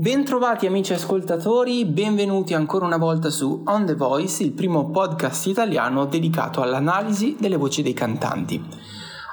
Bentrovati amici ascoltatori, benvenuti ancora una volta su On The Voice, il primo podcast italiano dedicato all'analisi delle voci dei cantanti.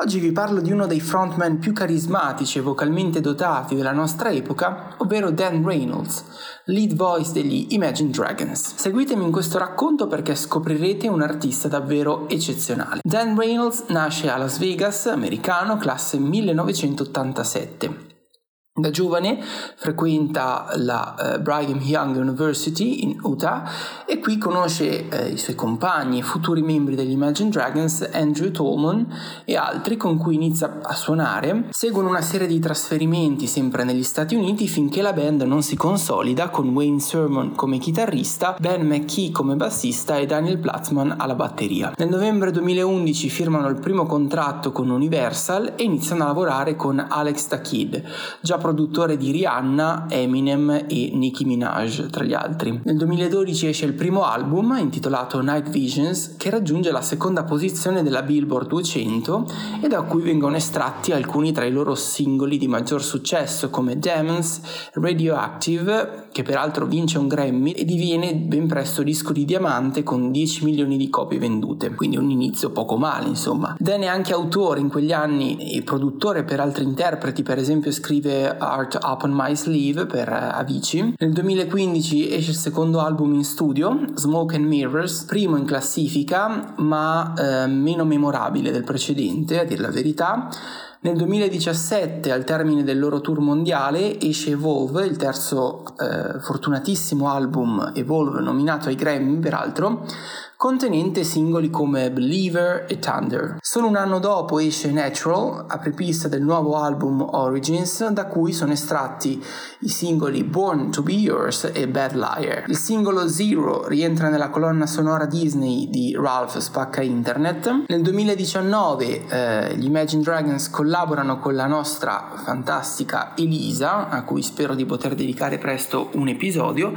Oggi vi parlo di uno dei frontman più carismatici e vocalmente dotati della nostra epoca, ovvero Dan Reynolds, lead voice degli Imagine Dragons. Seguitemi in questo racconto perché scoprirete un artista davvero eccezionale. Dan Reynolds nasce a Las Vegas, americano, classe 1987. Da giovane frequenta la uh, Brigham Young University in Utah e qui conosce uh, i suoi compagni e futuri membri degli Imagine Dragons, Andrew Tolman e altri con cui inizia a suonare. Seguono una serie di trasferimenti sempre negli Stati Uniti finché la band non si consolida con Wayne Sermon come chitarrista, Ben McKee come bassista e Daniel Platzman alla batteria. Nel novembre 2011 firmano il primo contratto con Universal e iniziano a lavorare con Alex the Kid, già produttore di Rihanna, Eminem e Nicki Minaj, tra gli altri. Nel 2012 esce il primo album, intitolato Night Visions, che raggiunge la seconda posizione della Billboard 200 e da cui vengono estratti alcuni tra i loro singoli di maggior successo come Demons, Radioactive, che peraltro vince un Grammy e diviene ben presto disco di diamante con 10 milioni di copie vendute, quindi un inizio poco male insomma. Dan è anche autore in quegli anni e produttore per altri interpreti, per esempio scrive Art Up on My Sleeve per Avicii. Nel 2015 esce il secondo album in studio, Smoke and Mirrors, primo in classifica ma eh, meno memorabile del precedente, a dir la verità. Nel 2017, al termine del loro tour mondiale, esce Evolve, il terzo eh, fortunatissimo album Evolve nominato ai Grammy, peraltro, contenente singoli come Believer e Thunder. Solo un anno dopo esce Natural, apripista del nuovo album Origins, da cui sono estratti i singoli Born to Be Yours e Bad Liar. Il singolo Zero rientra nella colonna sonora Disney di Ralph Spacca Internet. Nel 2019 eh, gli Imagine Dragons collaborano con la nostra fantastica Elisa, a cui spero di poter dedicare presto un episodio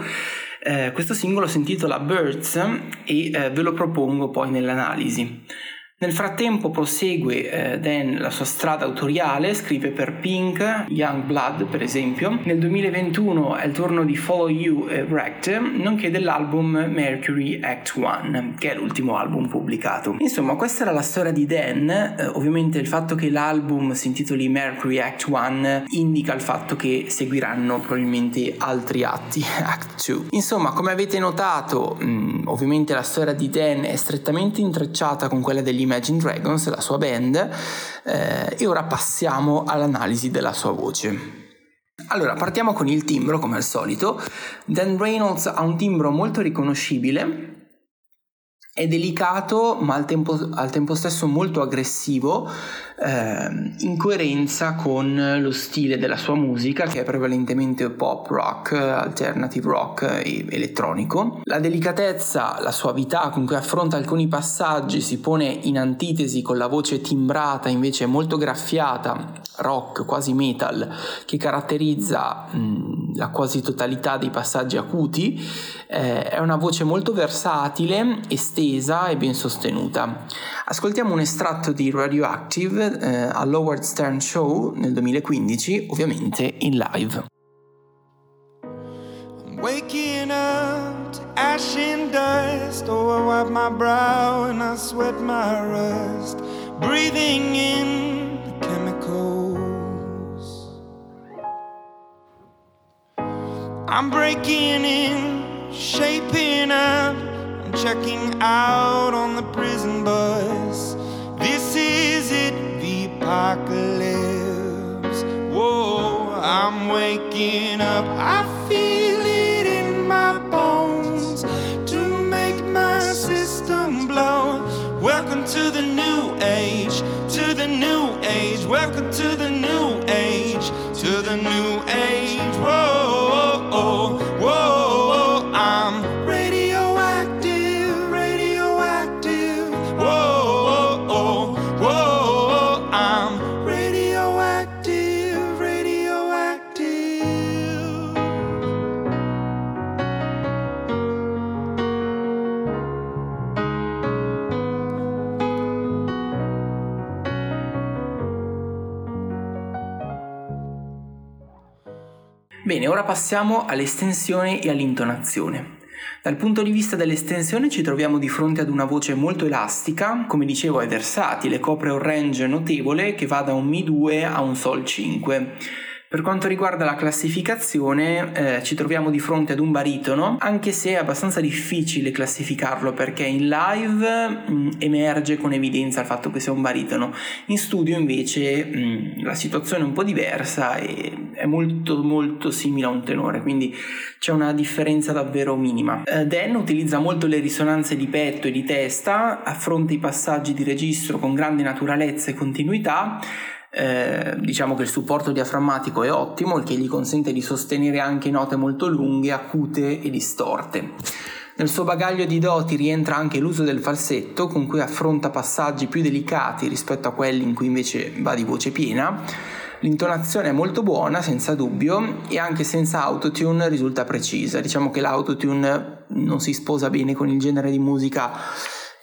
eh, questo singolo si intitola Birds e eh, ve lo propongo poi nell'analisi. Nel frattempo prosegue eh, Dan la sua strada autoriale, scrive per Pink, Young Blood per esempio. Nel 2021 è il turno di Follow You e Wrecked, nonché dell'album Mercury Act 1, che è l'ultimo album pubblicato. Insomma, questa era la storia di Dan. Eh, ovviamente il fatto che l'album si intitoli Mercury Act 1 indica il fatto che seguiranno probabilmente altri atti, Act 2. Insomma, come avete notato, mh, mm, ovviamente la storia di Dan è strettamente intrecciata con quella degli Imagine Dragons, la sua band, eh, e ora passiamo all'analisi della sua voce. Allora, partiamo con il timbro, come al solito. Dan Reynolds ha un timbro molto riconoscibile, è delicato ma al tempo, al tempo stesso molto aggressivo, eh, in coerenza con lo stile della sua musica che è prevalentemente pop rock, alternative rock e elettronico. La delicatezza, la suavità con cui affronta alcuni passaggi si pone in antitesi con la voce timbrata invece molto graffiata, rock, quasi metal, che caratterizza mh, la quasi totalità dei passaggi acuti. Eh, è una voce molto versatile, estesa e ben sostenuta. Ascoltiamo un estratto di Radioactive eh, all'Howard Stern Show nel 2015, ovviamente in live. Waking up to ash and dust, oh, I wipe my brow and I sweat my rust, breathing in I'm breaking in, shaping up, I'm checking out on the prison bus. This is it the apocalypse. Whoa, I'm waking up. I feel it in my bones to make my system blow. Welcome to the new age, to the new age. Welcome to the Bene, ora passiamo all'estensione e all'intonazione. Dal punto di vista dell'estensione ci troviamo di fronte ad una voce molto elastica, come dicevo è versatile, copre un range notevole che va da un Mi2 a un Sol 5. Per quanto riguarda la classificazione, eh, ci troviamo di fronte ad un baritono, anche se è abbastanza difficile classificarlo perché in live mh, mm, emerge con evidenza il fatto che sia un baritono, in studio invece mh, mm, la situazione è un po' diversa e è molto molto simile a un tenore, quindi c'è una differenza davvero minima. Eh, Dan utilizza molto le risonanze di petto e di testa, affronta i passaggi di registro con grande naturalezza e continuità eh, diciamo che il supporto diaframmatico è ottimo, il che gli consente di sostenere anche note molto lunghe, acute e distorte. Nel suo bagaglio di doti rientra anche l'uso del falsetto, con cui affronta passaggi più delicati rispetto a quelli in cui invece va di voce piena. L'intonazione è molto buona, senza dubbio, e anche senza autotune risulta precisa. Diciamo che l'autotune non si sposa bene con il genere di musica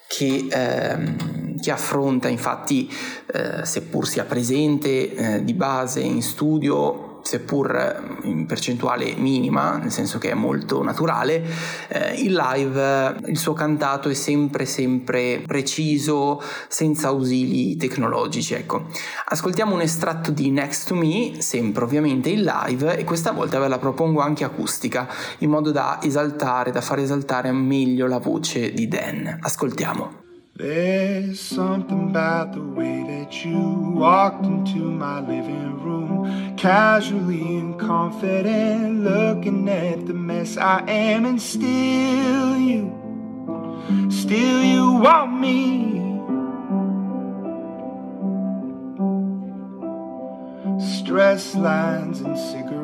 che, ehm, che affronta infatti, eh, seppur sia presente eh, di base in studio, seppur in percentuale minima, nel senso che è molto naturale, eh, il live, il suo cantato è sempre sempre preciso, senza ausili tecnologici. Ecco. Ascoltiamo un estratto di Next to Me, sempre ovviamente in live, e questa volta ve la propongo anche acustica, in modo da esaltare, da far esaltare meglio la voce di Dan. Ascoltiamo. There's something about the way that you walked into my living room, casually and confident, looking at the mess I am, and still you, still you want me. Stress lines and cigarettes,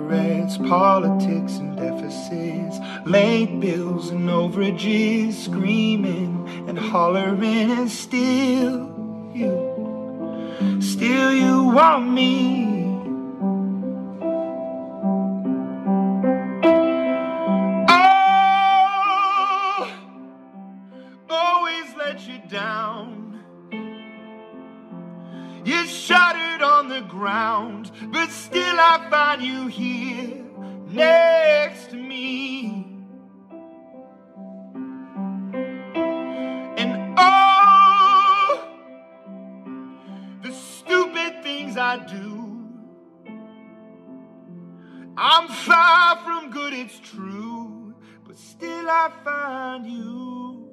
politics and deficits, late bills and overages, screaming and hollering, and still you, still you want me. The ground, but still I find you here next to me. And oh, the stupid things I do. I'm far from good, it's true, but still I find you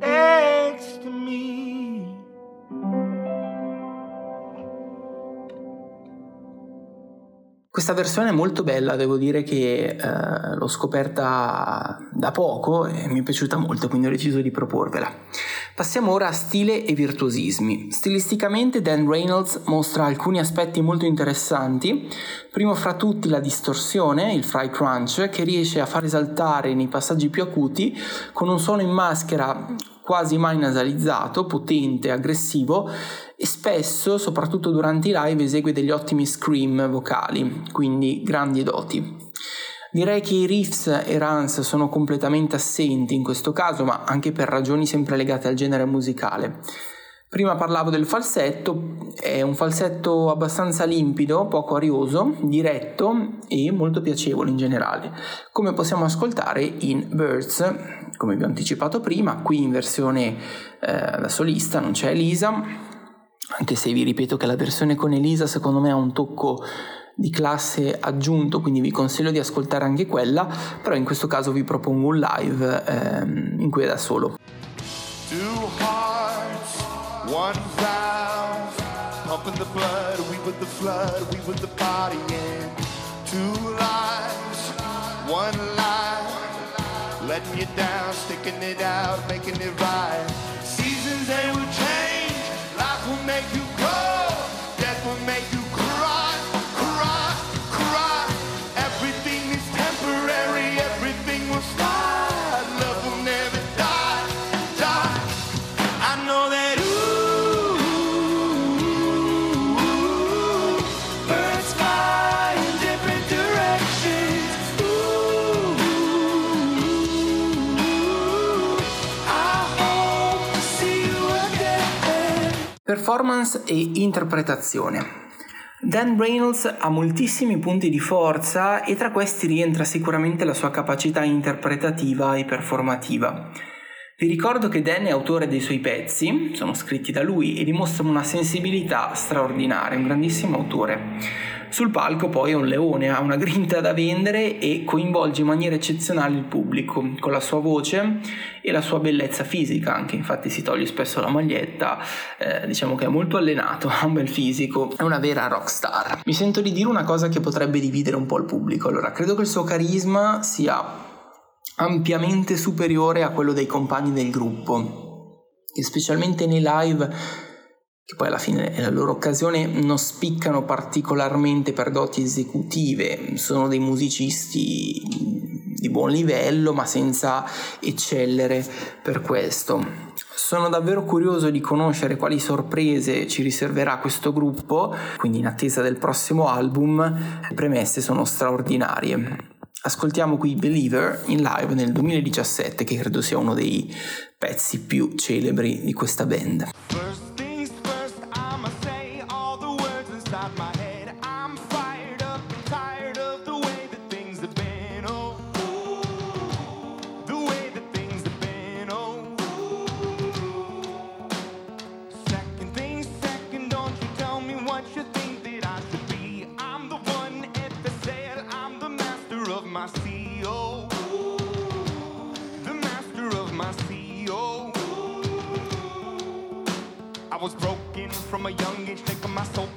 next to me. Questa versione è molto bella, devo dire che eh, l'ho scoperta da poco e mi è piaciuta molto, quindi ho deciso di proporvela. Passiamo ora a stile e virtuosismi. Stilisticamente Dan Reynolds mostra alcuni aspetti molto interessanti, primo fra tutti la distorsione, il fry crunch, che riesce a far esaltare nei passaggi più acuti con un suono in maschera quasi mai nasalizzato, potente, aggressivo e spesso, soprattutto durante i live, esegue degli ottimi scream vocali, quindi grandi doti. Direi che i riffs e runs sono completamente assenti in questo caso, ma anche per ragioni sempre legate al genere musicale. Prima parlavo del falsetto, è un falsetto abbastanza limpido, poco arioso, diretto e molto piacevole in generale, come possiamo ascoltare in Birds, come vi ho anticipato prima, qui in versione eh, da solista, non c'è Elisa, anche se vi ripeto che la versione con Elisa secondo me ha un tocco di classe aggiunto, quindi vi consiglio di ascoltare anche quella, però in questo caso vi propongo un live ehm, in cui è da solo. one vow. Pumping the blood, we with the flood, we with the body in. Two lives, one life. Letting you down, sticking it out, making it right. Performance e interpretazione. Dan Reynolds ha moltissimi punti di forza e tra questi rientra sicuramente la sua capacità interpretativa e performativa. Vi ricordo che Dan è autore dei suoi pezzi, sono scritti da lui e dimostrano una sensibilità straordinaria, un grandissimo autore. Sul palco poi è un leone, ha una grinta da vendere e coinvolge in maniera eccezionale il pubblico con la sua voce e la sua bellezza fisica anche, infatti si toglie spesso la maglietta, eh, diciamo che è molto allenato, ha un bel fisico, è una vera rock star. Mi sento di dire una cosa che potrebbe dividere un po' il pubblico, allora credo che il suo carisma sia ampiamente superiore a quello dei compagni del gruppo e specialmente nei live che poi alla fine è la loro occasione non spiccano particolarmente per doti esecutive, sono dei musicisti di buon livello ma senza eccellere per questo. Sono davvero curioso di conoscere quali sorprese ci riserverà questo gruppo, quindi in attesa del prossimo album, le premesse sono straordinarie. Ascoltiamo qui Believer in live nel 2017, che credo sia uno dei pezzi più celebri di questa band. from a young age, taking my soul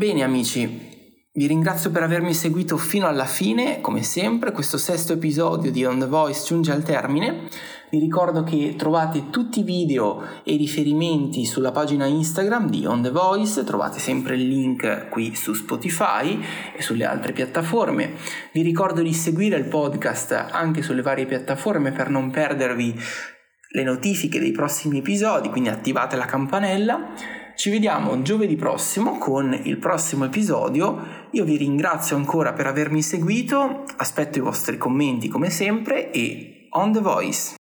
Bene amici, vi ringrazio per avermi seguito fino alla fine, come sempre questo sesto episodio di On The Voice giunge al termine. Vi ricordo che trovate tutti i video e i riferimenti sulla pagina Instagram di On The Voice, trovate sempre il link qui su Spotify e sulle altre piattaforme. Vi ricordo di seguire il podcast anche sulle varie piattaforme per non perdervi le notifiche dei prossimi episodi, quindi attivate la campanella. Ci vediamo giovedì prossimo con il prossimo episodio. Io vi ringrazio ancora per avermi seguito, aspetto i vostri commenti come sempre e on the voice.